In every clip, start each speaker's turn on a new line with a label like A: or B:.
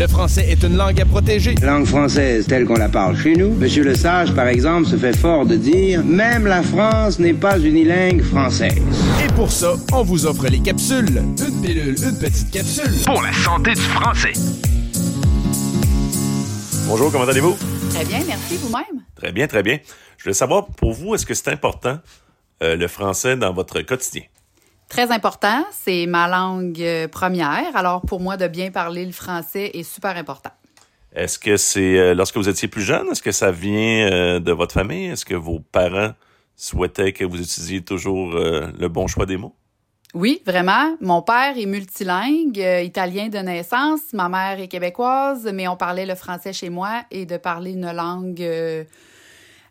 A: Le français est une langue à protéger.
B: Langue française telle qu'on la parle chez nous. Monsieur Le Sage, par exemple, se fait fort de dire même la France n'est pas unilingue française.
A: Et pour ça, on vous offre les capsules. Une pilule, une petite capsule.
C: Pour la santé du français.
D: Bonjour, comment allez-vous?
E: Très bien, merci vous-même?
D: Très bien, très bien. Je voulais savoir, pour vous, est-ce que c'est important euh, le français dans votre quotidien?
E: Très important, c'est ma langue euh, première. Alors pour moi, de bien parler le français est super important.
D: Est-ce que c'est euh, lorsque vous étiez plus jeune, est-ce que ça vient euh, de votre famille? Est-ce que vos parents souhaitaient que vous utilisiez toujours le bon choix des mots?
E: Oui, vraiment. Mon père est multilingue, euh, italien de naissance. Ma mère est québécoise, mais on parlait le français chez moi et de parler une langue euh,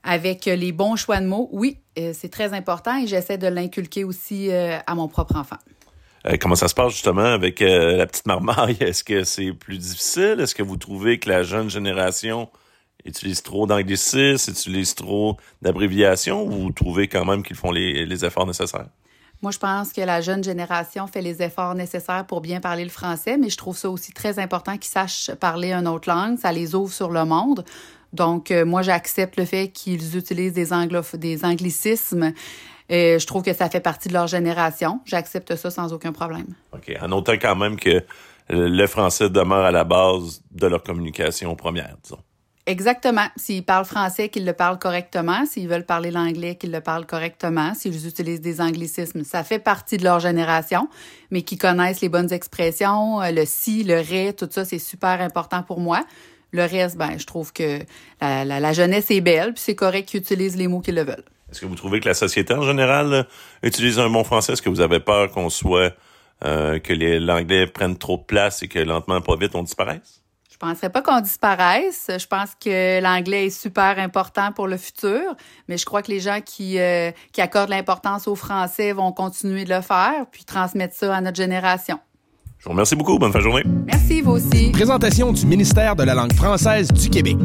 E: avec les bons choix de mots, oui, euh, c'est très important et j'essaie de l'inculquer aussi euh, à mon propre enfant.
D: Euh, comment ça se passe justement avec euh, la petite marmaille? Est-ce que c'est plus difficile? Est-ce que vous trouvez que la jeune génération utilise trop d'anglicisme, utilise trop d'abréviations ou vous trouvez quand même qu'ils font les, les efforts nécessaires?
E: Moi, je pense que la jeune génération fait les efforts nécessaires pour bien parler le français, mais je trouve ça aussi très important qu'ils sachent parler une autre langue. Ça les ouvre sur le monde. Donc, euh, moi, j'accepte le fait qu'ils utilisent des, des anglicismes. Euh, je trouve que ça fait partie de leur génération. J'accepte ça sans aucun problème.
D: OK. En notant quand même que le français demeure à la base de leur communication première, disons.
E: Exactement. S'ils parlent français, qu'ils le parlent correctement. S'ils veulent parler l'anglais, qu'ils le parlent correctement. S'ils utilisent des anglicismes, ça fait partie de leur génération, mais qu'ils connaissent les bonnes expressions, euh, le si, le ré, tout ça, c'est super important pour moi. Le reste, ben, je trouve que la, la- la jeunesse est belle, puis c'est correct qu'ils utilisent les mots qu'ils le veulent.
D: Est-ce que vous trouvez que la société en général euh, utilise un bon français? Est-ce que vous avez peur qu'on soit euh, que les- l'anglais prenne trop de place et que lentement, pas vite, on disparaisse?
E: Je penserais pas qu'on disparaisse. Je pense que l'anglais est super important pour le futur, mais je crois que les gens qui, euh, qui accordent l'importance au français vont continuer de le faire, puis transmettre ça à notre génération.
D: Je vous remercie beaucoup. Bonne fin de journée.
E: Merci, vous aussi.
A: Présentation du ministère de la langue française du Québec.